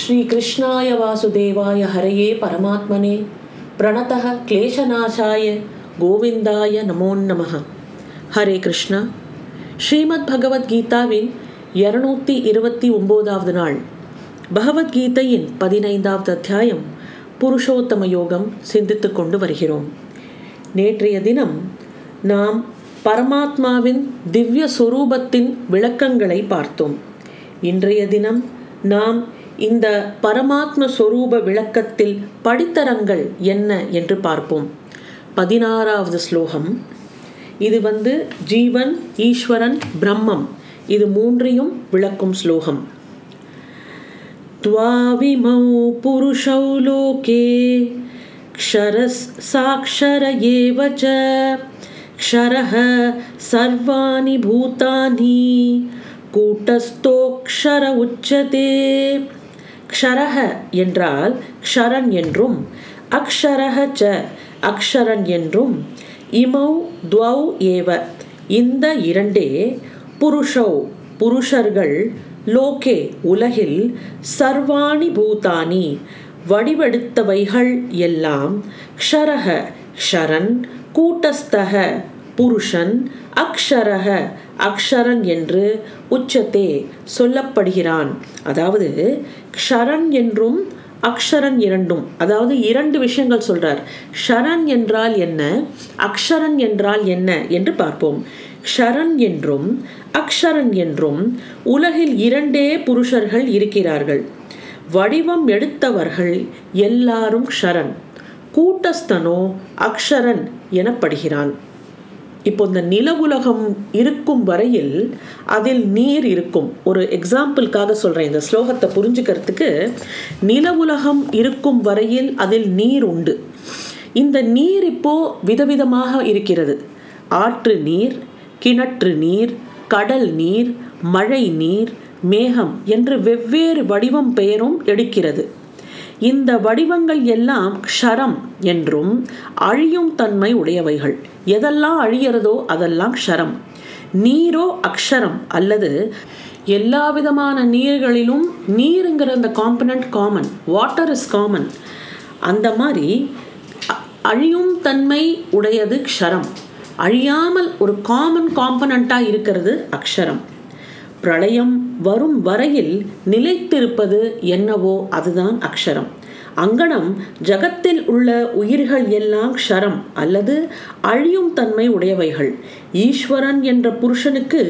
ஸ்ரீ கிருஷ்ணாய வாசுதேவாய ஹரையே பரமாத்மனே. பிரணத கிளேசநாசாய கோவிந்தாய நமோ நமக ஹரே கிருஷ்ணா. ஸ்ரீமத் பகவத்கீதாவின் இருநூற்றி இருபத்தி ஒம்போதாவது நாள். பகவத்கீதையின் பதினைந்தாவது அத்தியாயம் புருஷோத்தம யோகம் சிந்தித்து கொண்டு வருகிறோம். நேற்றைய தினம் நாம் பரமாத்மாவின் திவ்ய சொரூபத்தின் விளக்கங்களை பார்த்தோம். இன்றைய தினம் நாம் இந்த பரமாத்ம சொரூப விளக்கத்தில் படித்தரங்கள் என்ன என்று பார்ப்போம் பதினாறாவது ஸ்லோகம் இது வந்து ஜீவன் ஈஸ்வரன் பிரம்மம் இது மூன்றையும் விளக்கும் ஸ்லோகம் त्वाविमौ पुरुषौ लोके क्षरस् साक्षर एव च क्षरः सर्वाणि भूतानि கூட்டஸ்தோக்ஷர உச்சதே. க்ஷரஹ என்றால் க்ஷரன் என்றும் அக்ஷரஹ ச அக்ஷரன் என்றும் இமௌ துவௌ ஏவ. இந்த இரண்டே புருஷௌ புருஷர்கள் லோகே உலகில் சர்வாணி பூதானி. வடிவெடுத்தவைகள் எல்லாம் க்ஷரஹ க்ஷரன் கூட்டஸ்தக. புருஷன் அக்ஷரக அக்ஷரன் என்று உச்சத்தே சொல்லப்படுகிறான். அதாவது க்ஷரன் என்றும் அக்ஷரன் இரண்டும் அதாவது இரண்டு விஷயங்கள் சொல்றார். ஷரன் என்றால் என்ன? அக்ஷரன் என்றால் என்ன என்று பார்ப்போம். ஷரன் என்றும் அக்ஷரன் என்றும் உலகில் இரண்டே புருஷர்கள் இருக்கிறார்கள். வடிவம் எடுத்தவர்கள் எல்லாரும் ஷரன் கூட்டஸ்தனோ அக்ஷரன் எனப்படுகிறான். இப்போ இந்த நில உலகம் இருக்கும் வரையில் அதில் நீர் இருக்கும். ஒரு எக்ஸாம்பிளுக்காக சொல்கிறேன் இந்த ஸ்லோகத்தை புரிஞ்சுக்கிறதுக்கு நில உலகம் இருக்கும் வரையில் அதில் நீர் உண்டு. இந்த நீர் இப்போ விதவிதமாக இருக்கிறது. ஆற்று நீர் கிணற்று நீர் கடல் நீர் மழை நீர் மேகம் என்று வெவ்வேறு வடிவம் பெயரும் எடுக்கிறது. இந்த வடிவங்கள் எல்லாம் க்ஷரம் என்றும் அழியும் தன்மை உடையவைகள். எதெல்லாம் அழியிறதோ அதெல்லாம் க்ஷரம். நீரோ அக்ஷரம் அல்லது எல்லா விதமான நீர்களிலும் நீருங்கிற அந்த component common water is common அந்த மாதிரி அழியும் தன்மை உடையது க்ஷரம். அழியாமல் ஒரு காமன் காம்பனண்ட்டாக இருக்கிறது அக்ஷரம். பிரளயம் வரும் வரையில் நிலைத்திருப்பது என்னவோ அதுதான் அக்ஷரம். அங்கனம் ஜகத்தில் உள்ள உயிர்கள் எல்லாம் க்ஷரம் அல்லது அழியும் தன்மை உடையவைகள். ஈஸ்வரன் என்ற புருஷனுக்கு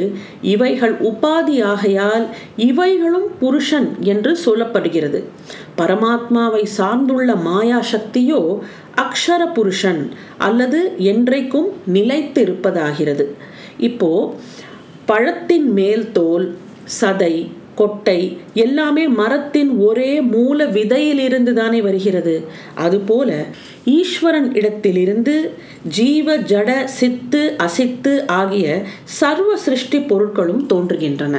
இவைகள் உபாதி ஆகையால் இவைகளும் புருஷன் என்று சொல்லப்படுகிறது. பரமாத்மாவை சார்ந்துள்ள மாயா சக்தியோ அக்ஷர புருஷன் அல்லது என்றைக்கும் நிலைத்து இருப்பதாகிறது இப்போ பழத்தின் மேல் தோல் சதை கொட்டை எல்லாமே மரத்தின் ஒரே மூல விதையிலிருந்து தானே வருகிறது. அதுபோல ஈஸ்வரன் இடத்திலிருந்து ஜீவ ஜட சித்து அசித்து ஆகிய சர்வ சிருஷ்டி பொருட்களும் தோன்றுகின்றன.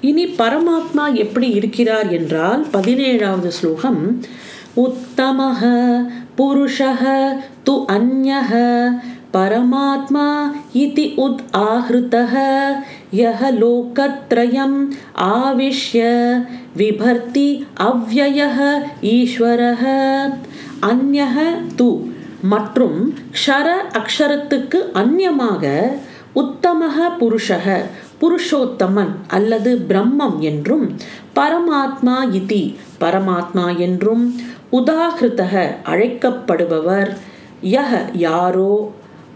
இனி பரமாத்மா எப்படி இருக்கிறார் என்றால் பதினேழாவது ஸ்லோகம் உத்தமஹ புருஷः து அந்யः परमात्मा इति उद् आहृतः यः लोकत्रयम् आविश्य विभर्ति अव्ययः ஈஸ்வரः அந்யக து மற்றும் க்ஷர அக்ஷரத்துக்கு அந்யமாக உத்தமக புருஷக புருஷோத்தமன் அல்லது பிரம்மம் என்றும் பரமாத்மா இதி பரமாத்மா என்றும் உதாகிருத்தக அழைக்கப்படுபவர் யக யாரோ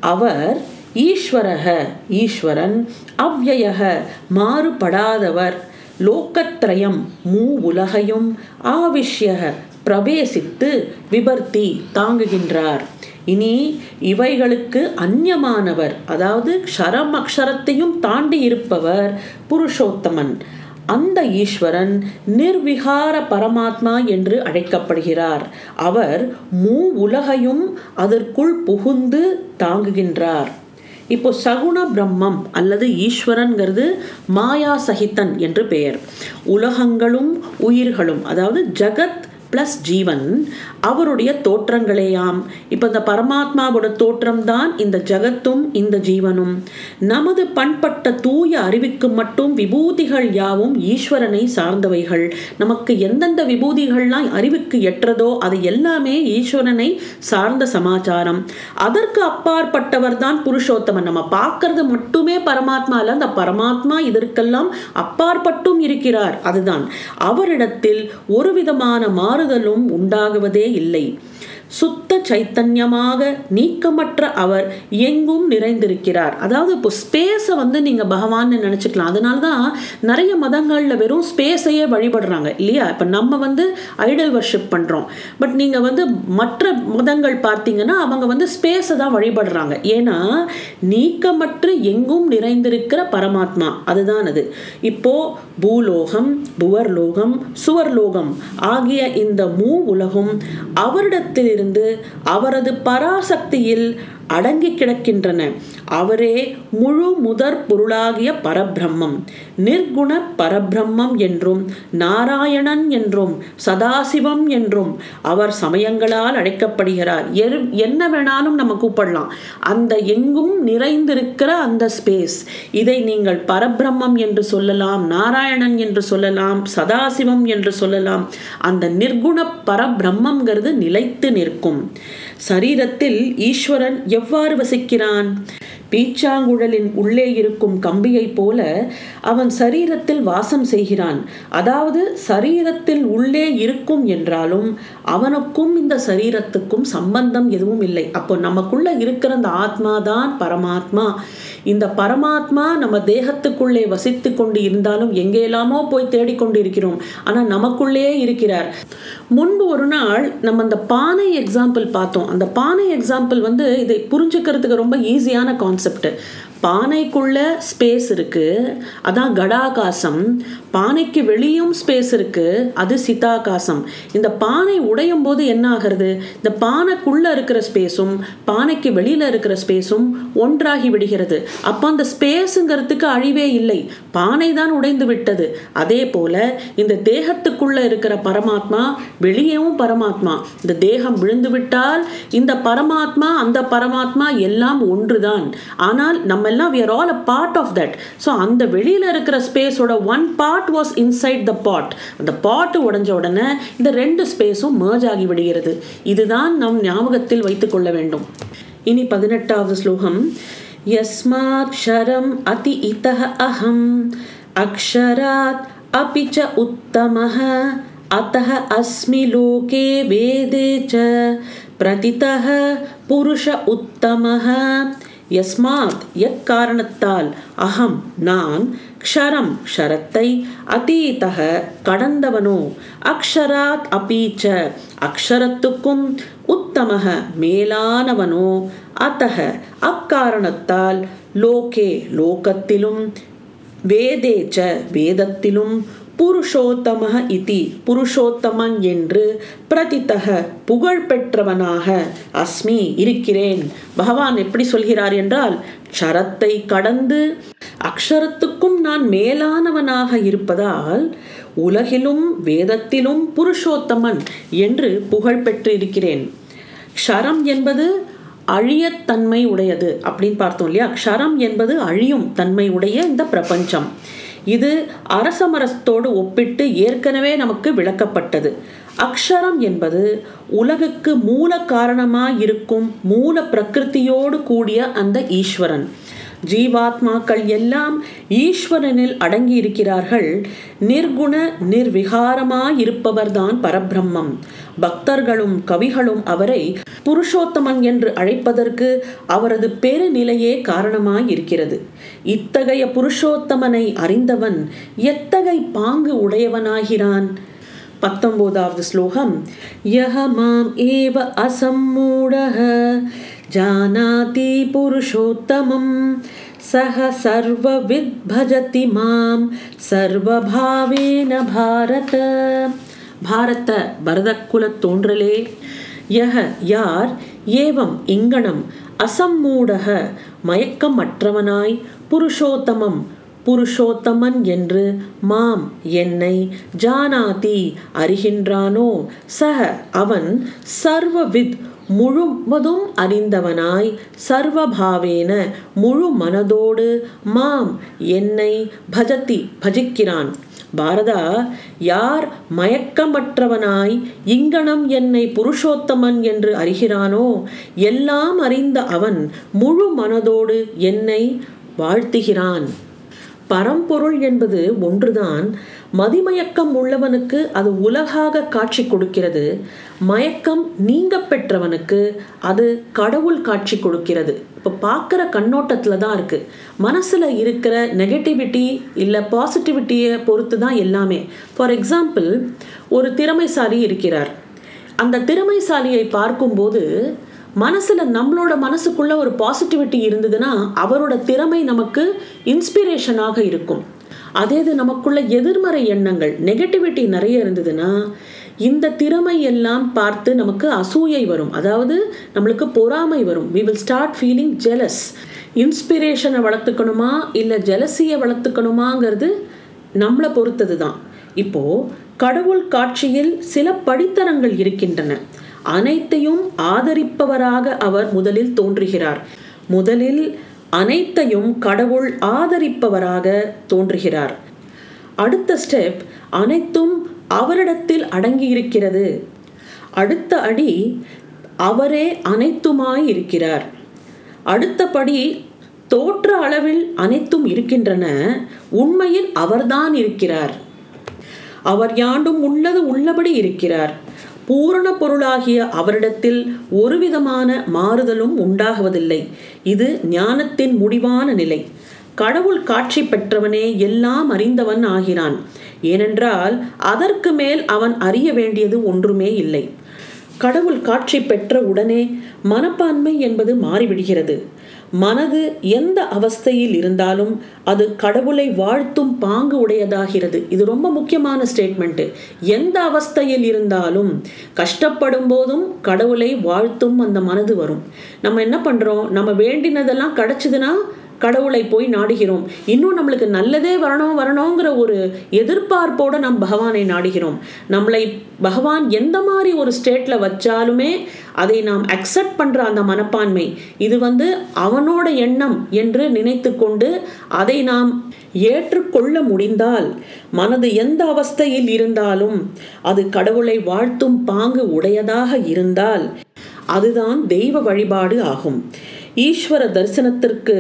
அவர் ஈஸ்வரக ஈஸ்வரன் அவ்வயக மாறுபடாதவர் லோக்கத்ரயம் மூ உலகையும் ஆவிஷ்யக பிரவேசித்து விபர்த்தி தாங்குகின்றார். இனி இவைகளுக்கு அந்நியமானவர் அதாவது க்ஷரம் அக்ஷரத்தையும் தாண்டி இருப்பவர் புருஷோத்தமன். அந்த ஈஸ்வரன் நிர்விகார பரமாத்மா என்று அழைக்கப்படுகிறார். அவர் மூ உலகையும் அதற்குள் புகுந்து தாங்குகின்றார். இப்போ சகுண பிரம்மம் அல்லது ஈஸ்வரன்கிறது மாயா சகித்தன் என்று பெயர். உலகங்களும் உயிர்களும் அதாவது ஜகத் பிளஸ் ஜீவன் அவருடைய தோற்றங்களேயாம். இப்போ இந்த பரமாத்மாவோட தோற்றம் தான் இந்த ஜகத்தும் இந்த ஜீவனும். நமது பண்பட்ட தூய அறிவுக்கு மட்டும் விபூதிகள் யாவும் ஈஸ்வரனை சார்ந்தவைகள். நமக்கு எந்தெந்த விபூதிகள்லாம் அறிவுக்கு எற்றதோ அது எல்லாமே ஈஸ்வரனை சார்ந்த சமாச்சாரம். அதற்கு அப்பாற்பட்டவர் தான் புருஷோத்தமன். நம்ம பார்க்கறது மட்டுமே பரமாத்மா அல்ல அந்த பரமாத்மா இதற்கெல்லாம் அப்பாற்பட்டும் இருக்கிறார். அதுதான். அவரிடத்தில் ஒரு விதமான மாறுதலும் உண்டாகுவதே இல்லை. சுத்த சைத்தன்யமாக நீக்கமற்ற அவர் எங்கும் நிறைந்திருக்கிறார். அதாவது இப்போ ஸ்பேஸை வந்து நீங்கள் பகவான்னு நினச்சிக்கலாம். அதனால தான் நிறைய மதங்களில் வெறும் ஸ்பேஸையே வழிபடுறாங்க இல்லையா? இப்போ நம்ம வந்து ஐடல் வர்ஷிப் பண்ணுறோம் பட் நீங்கள் வந்து மற்ற மதங்கள் பார்த்தீங்கன்னா அவங்க வந்து ஸ்பேஸை தான் வழிபடுறாங்க. ஏன்னா நீக்கமற்று எங்கும் நிறைந்திருக்கிற பரமாத்மா. அதுதான் அது. இப்போ பூலோகம் புவர்லோகம் சுவர்லோகம் ஆகிய இந்த மூ உலகும் அவரிடத்தில் இருந்து அவரது பராசக்தியில் அடங்கி கிடக்கின்றன. அவரே முழு முதற் பொருளாகிய பரபிரம்மம். நிர்குண பரபிரம்மம் என்றும் நாராயணன் என்றும் சதாசிவம் என்றும் அவர் சமயங்களால் அழைக்கப்படுகிறார். என்ன வேணாலும் நம்ம கூப்பிடலாம். அந்த எங்கும் நிறைந்திருக்கிற அந்த ஸ்பேஸ் இதை நீங்கள் பரபிரம்மம் என்று சொல்லலாம் நாராயணன் என்று சொல்லலாம் சதாசிவம் என்று சொல்லலாம். அந்த நிர்குண பரபிரம்மங்கிறது நிலைத்து நிற்கும். சரீரத்தில் ஈஸ்வரன் எவ்வாறு வசிக்கிறான்? பீச்சாங்குழலின் உள்ளே இருக்கும் கம்பியைப் போல அவன் சரீரத்தில் வாசம் செய்கிறான். அதாவது சரீரத்தில் உள்ளே இருக்கும் என்றாலும் அவனுக்கும் இந்த சரீரத்துக்கும் சம்பந்தம் எதுவும் இல்லை. அப்போ நமக்குள்ள இருக்கிற அந்த ஆத்மா தான் பரமாத்மா. இந்த பரமாத்மா நம்ம தேகத்துக்குள்ளே வசித்து கொண்டு இருந்தாலும் எங்கேலாமோ போய் தேடிக்கொண்டு இருக்கிறோம் ஆனால் நமக்குள்ளே இருக்கிறார். முன்பு ஒரு நாள் நம்ம அந்த பானை எக்ஸாம்பிள் பார்த்தோம். அந்த பானை எக்ஸாம்பிள் வந்து இதை புரிஞ்சுக்கிறதுக்கு ரொம்ப ஈஸியான கான்செப்ட் கான்செப்ட் பானைக்குள்ள ஸ்பேஸ் இருக்கு. அதான் கடாகாசம். பானைக்கு வெளியும் ஸ்பேஸ் இருக்கு. அது சிதாகாசம். இந்த பானை உடையும் போது என்ன ஆகிறது? இந்த பானைக்குள்ள இருக்கிற ஸ்பேஸும் பானைக்கு வெளியில இருக்கிற ஸ்பேஸும் ஒன்றாகி விடுகிறது. அப்போ அந்த ஸ்பேஸுங்கிறதுக்கு அழிவே இல்லை. பானை தான் உடைந்து விட்டது. அதே போல இந்த தேகத்துக்குள்ள இருக்கிற பரமாத்மா வெளியேவும் பரமாத்மா. இந்த தேகம் விழுந்து விட்டால் இந்த பரமாத்மா அந்த பரமாத்மா எல்லாம் ஒன்றுதான். ஆனால் நம்ம எல்லாம் we are all a part of that so அந்த வெளியில் இருக்கிற ஸ்பேஸோட one part was inside the pot அந்த பாட்டு உடஞ்ச உடனே இந்த ரெண்டு ஸ்பேஸும் மேர்ஜ் ஆகி விடுகிறது இதுதான் நம் ஞாபகத்தில் வைத்துக்கொள்ள வேண்டும் இனி பதினெட்டாவது ஸ்லோகம் யஸ்மாத் ஷரம் அதி இத்தः அகம் அக்ஷராத் अपि च उत्तमः अतः अस्मि लोके वेदे च प्रतितः पुरुष उत्तमः யஸ்மாத் எக்காரணத்தால் அகம் நான் க்ஷரம் க்ஷரத்தை அதீதக கடந்தவனோ அக்ஷராத் அபீச்ச அக்ஷரத்துக்கும் உத்தமக மேலானவனோ அத்தக அக்காரணத்தால் லோகே லோகத்திலும் வேதேச்ச வேதத்திலும் புருஷோத்தம இதி. புருஷோத்தமன் என்று பிரதித்தக புகழ் பெற்றவனாக அஸ்மி இருக்கிறேன். பகவான் எப்படி சொல்கிறார் என்றால் க்ஷரத்தை கடந்து அக்ஷரத்துக்கும் நான் மேலானவனாக இருப்பதால் உலகிலும் வேதத்திலும் புருஷோத்தமன் என்று புகழ் பெற்றிருக்கிறேன். க்ஷரம் என்பது அழியத்தன்மை உடையது அப்படின்னு பார்த்தோம் இல்லையா? க்ஷரம் என்பது அழியும் தன்மை உடைய இந்த பிரபஞ்சம். இது அரசமரத்தோடு ஒப்பிட்டு ஏற்கனவே நமக்கு விளக்கப்பட்டது. அக்ஷரம் என்பது உலகுக்கு மூல காரணமாயிருக்கும் மூல பிரகிருத்தியோடு கூடிய அந்த ஈஸ்வரன். ஜீவாத்மாக்கள் எல்லாம் ஈஸ்வரனில் அடங்கி இருக்கிறார்கள் நிர்குண நிர்விகாரமாயிருப்பவர்தான் பரபிரம்மம். பக்தர்களும் கவிகளும் அவரை புருஷோத்தமன் என்று அழைப்பதற்கு அவரது பெருநிலையே காரணமாயிருக்கிறது. இத்தகைய புருஷோத்தமனை அறிந்தவன் எத்தகை பாங்கு உடையவனாகிறான்? பத்தொன்பதாவது ஸ்லோகம். யஹ மாம் ஏவ அசம்மூடக ஜானாதி புருஷோத்தமம் சக சர்வவித் பஜதி மாம் சர்வபாவேன பாரத. பாரத பரதக்குலத் தோன்றலே. யக யார் ஏவம் இங்கனம் அசம்மூடக மயக்கமற்றவனாய் புருஷோத்தமம் புருஷோத்தமன் என்று மாம் என்னை ஜானாதி அறிகின்றானோ. சக அவன் சர்வவித் முழுவதும் அறிந்தவனாய் சர்வபாவேன முழு மனதோடு மாம் என்னை பஜத்தி பஜிக்கிறான். பாரதா யார் மயக்கமற்றவனாய் இங்கனம் என்னை புருஷோத்தமன் என்று அறிகிறானோ எல்லாம் அறிந்த அவன் முழு மனதோடு என்னை வாழ்த்துகிறான். பரம்பொருள் என்பது ஒன்றுதான். மதிமயக்கம் உள்ளவனுக்கு அது உலகாக காட்சி கொடுக்கிறது. மயக்கம் நீங்க பெற்றவனுக்கு அது கடவுள் காட்சி கொடுக்கிறது. இப்போ பார்க்குற கண்ணோட்டத்தில் தான் இருக்குது மனசில் இருக்கிற நெகட்டிவிட்டி இல்லை பாசிட்டிவிட்டியை பொறுத்து தான் எல்லாமே. ஃபார் எக்ஸாம்பிள் ஒரு திறமைசாலி இருக்கிறார். அந்த திறமைசாலியை பார்க்கும்போது மனசில் நம்மளோட மனசுக்குள்ளே ஒரு பாசிட்டிவிட்டி இருந்ததுன்னா அவரோட திறமை நமக்கு இன்ஸ்பிரேஷனாக இருக்கும். அதே இது நமக்குள்ள எதிர்மறை எண்ணங்கள் நெகட்டிவிட்டி நிறைய இருந்ததுன்னா இந்த திறமை எல்லாம் பார்த்து நமக்கு அசூயை வரும். அதாவது நம்மளுக்கு பொறாமை வரும். We will start feeling jealous இன்ஸ்பிரேஷனை வளர்த்துக்கணுமா? இல்லை ஜெலசியை வளர்த்துக்கணுமாங்கிறது நம்மளை பொறுத்தது தான் இப்போது கடவுள் காட்சியில் சில படித்தரங்கள் இருக்கின்றன. அனைத்தையும் ஆதரிப்பவராக அவர் முதலில் தோன்றுகிறார். முதலில் அனைத்தையும் கடவுள் ஆதரிப்பவராக தோன்றுகிறார். அடுத்த ஸ்டெப் அனைத்தும் அவரிடத்தில் அடங்கியிருக்கிறது. அடுத்த அடி அவரே அனைத்துமாய் இருக்கிறார் அடுத்தபடி தோற்ற அளவில் அனைத்தும் இருக்கின்றன. உண்மையில் அவர்தான் இருக்கிறார். அவர் யாண்டும் உள்ளது உள்ளபடி இருக்கிறார். பூரண பொருளாகிய அவரிடத்தில் ஒருவிதமான மாறுதலும் உண்டாகுவதில்லை. இது ஞானத்தின் முடிவான நிலை. கடவுள் காட்சி பெற்றவனே எல்லாம் அறிந்தவன் ஆகிறான். ஏனென்றால் அதற்கு மேல் அவன் அறிய வேண்டியது ஒன்றுமே இல்லை. கடவுள் காட்சி பெற்ற உடனே மனப்பான்மை என்பது மாறிவிடுகிறது. மனது எந்த அவஸ்தையில் இருந்தாலும் அது கடவுளை வாழ்த்தும் பாங்கு உடையதாகிறது. இது ரொம்ப முக்கியமான ஸ்டேட்மெண்ட்டு எந்த அவஸ்தையில் இருந்தாலும் கஷ்டப்படும் போதும் கடவுளை வாழ்த்தும் அந்த மனது வரும். நம்ம என்ன பண்ணுறோம் நம்ம வேண்டினதெல்லாம் கிடச்சிதுன்னா கடவுளை போய் நாடுகிறோம். இன்னும் நம்மளுக்கு நல்லதே வரணும் வரணுங்கிற ஒரு எதிர்பார்ப்போடு நம் பகவானை நாடுகிறோம். நம்மளை பகவான் எந்த மாதிரி ஒரு ஸ்டேட்டில் வச்சாலுமே அதை நாம் அக்செப்ட் பண்ணுற அந்த மனப்பான்மை இது வந்து அவனோட எண்ணம் என்று நினைத்து கொண்டு அதை நாம் ஏற்றுக்கொள்ள முடிந்தால் மனது எந்த அவஸ்தையில் இருந்தாலும் அது கடவுளை வாழ்த்தும் பாங்கு உடையதாக இருந்தால் அதுதான் தெய்வ வழிபாடு ஆகும். ஈஸ்வர தரிசனத்திற்கு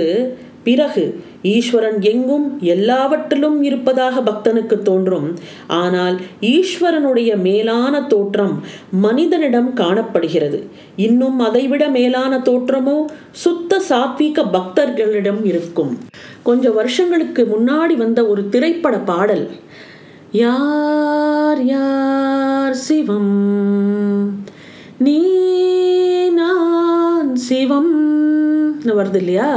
பிறகு ஈஸ்வரன் எங்கும் எல்லாவற்றிலும் இருப்பதாக பக்தனுக்கு தோன்றும். ஆனால் ஈஸ்வரனுடைய மேலான தோற்றம் மனிதனிடம் காணப்படுகிறது. இன்னும் அதைவிட மேலான தோற்றமோ சுத்த சாத்வீக பக்தர்களிடம் இருக்கும். கொஞ்சம் வருஷங்களுக்கு முன்னாடி வந்த ஒரு திரைப்பட பாடல் யார் யார் சிவம்? நீ நான் சிவம் வருது இல்லையா?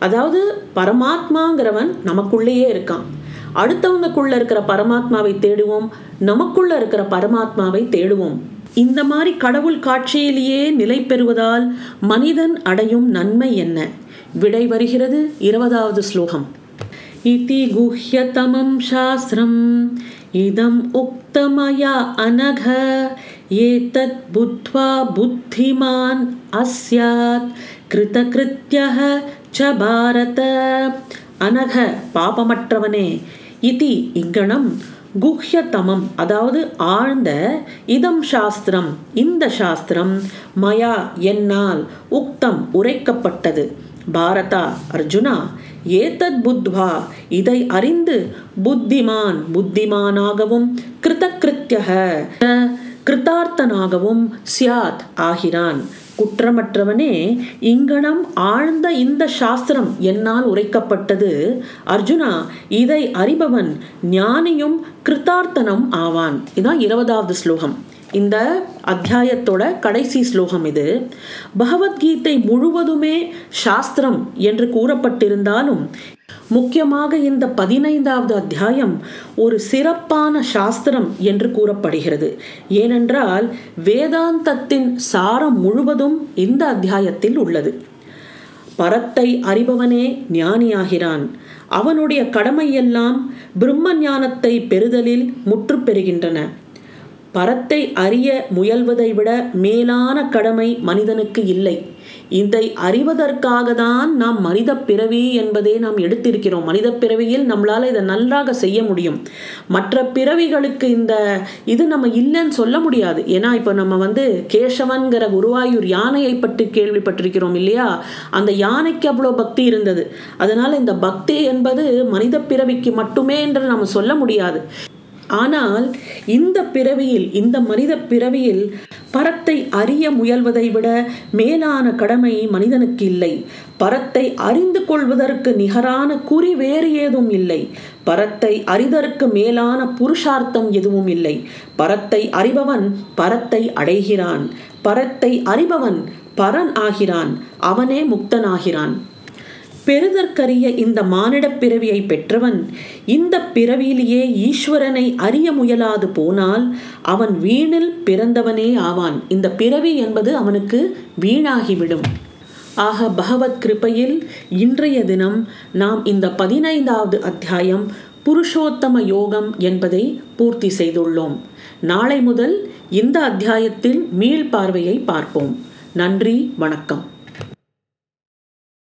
அதாவது பரமாத்மாங்கிறவன் நமக்குள்ளேயே இருக்கான். அடுத்தவங்கக்குள்ள இருக்கிற பரமாத்மாவை தேடுவோம் நமக்குள்ள இருக்கிற பரமாத்மாவை தேடுவோம். இந்த மாதிரி கடவுள் காட்சியிலேயே நிலை பெறுவதால் மனிதன் அடையும் நன்மை என்ன? விடை வருகிறது இருபதாவது ஸ்லோகம். இதி குஹ்யதமம் சாஸ்திரம் இதம் உக்தமயா அனக ஏதத் புத்வா புத்திமான் அஸ்யாத் கிருதகிருத்யः च பாரத அனக பாபமற்றவனே இதி இங்கனம் குஹ்யதமம் அதாவது ஆழ்ந்த இதம் சாஸ்திரம் இந்த சாஸ்திரம் மயா என்னால் உக்தம் உரைக்கப்பட்டது. பாரதா அர்ஜுனா ஏதத் புத்வா இதை அறிந்து புத்திமான் புத்திமானாகவும் கிருதகிருத்தியக கிருத்தார்த்தனாகவும் சியாத் ஆகிறான். குற்றமற்றவனே இங்கனம் ஆழ்ந்த இந்த சாஸ்திரம் என்னால் உரைக்கப்பட்டது. அர்ஜுனா இதை அறிபவன் ஞானியும் கிருத்தார்த்தனும் ஆவான். இதான் இருபதாவது ஸ்லோகம். இந்த அத்தியாயத்தோட கடைசி ஸ்லோகம் இது. பகவத்கீதை முழுவதுமே சாஸ்திரம் என்று கூறப்பட்டிருந்தாலும் முக்கியமாக இந்த பதினைந்தாவது அத்தியாயம் ஒரு சிறப்பான சாஸ்திரம் என்று கூறப்படுகிறது. ஏனென்றால் வேதாந்தத்தின் சாரம் முழுவதும் இந்த அத்தியாயத்தில் உள்ளது. பரத்தை அறிபவனே ஞானியாகிறான். அவனுடைய கடமையெல்லாம் பிரம்ம ஞானத்தை பெறுதலில் முற்று பெறுகின்றன. பரத்தை அறிய முயல்வதை விட மேலான கடமை மனிதனுக்கு இல்லை. இதை அறிவதற்காக தான் நாம் மனித பிறவி என்பதே நாம் எடுத்திருக்கிறோம். மனித பிறவியில் நம்மளால் இதை நன்றாக செய்ய முடியும். மற்ற பிறவிகளுக்கு இந்த இது நம்ம இல்லைன்னு சொல்ல முடியாது. ஏன்னா இப்போ நம்ம வந்து கேசவன்கிற குருவாயூர் யானையை பற்றி கேள்விப்பட்டிருக்கிறோம் இல்லையா? அந்த யானைக்கு அவ்வளோ பக்தி இருந்தது. அதனால் இந்த பக்தி என்பது மனித பிறவிக்கு மட்டுமே என்று நம்ம சொல்ல முடியாது. ஆனால் இந்த பிறவியில் இந்த மனித பிறவியில் பரத்தை அறிய முயல்வதை விட மேலான கடமை மனிதனுக்கு இல்லை. பரத்தை அறிந்து கொள்வதற்கு நிகரான குறி வேறு ஏதும் இல்லை. பரத்தை அறிதற்கு மேலான புருஷார்த்தம் எதுவும் இல்லை. பரத்தை அறிபவன் பரத்தை அடைகிறான். பரத்தை அறிபவன் பரன் ஆகிறான். அவனே முக்தனாகிறான். பெறுதற்கரிய இந்த மானிடப் பிறவியை பெற்றவன் இந்த பிறவியிலேயே ஈஸ்வரனை அறிய முயலாது போனால் அவன் வீணில் பிறந்தவனே ஆவான். இந்த பிறவி என்பது அவனுக்கு வீணாகிவிடும். ஆக பகவத் கிருப்பையில் இன்றைய தினம் நாம் இந்த பதினைந்தாவது அத்தியாயம் புருஷோத்தம யோகம் என்பதை பூர்த்தி செய்துள்ளோம். நாளை முதல் இந்த அத்தியாயத்தில் மீள் பார்வையை பார்ப்போம். நன்றி வணக்கம்.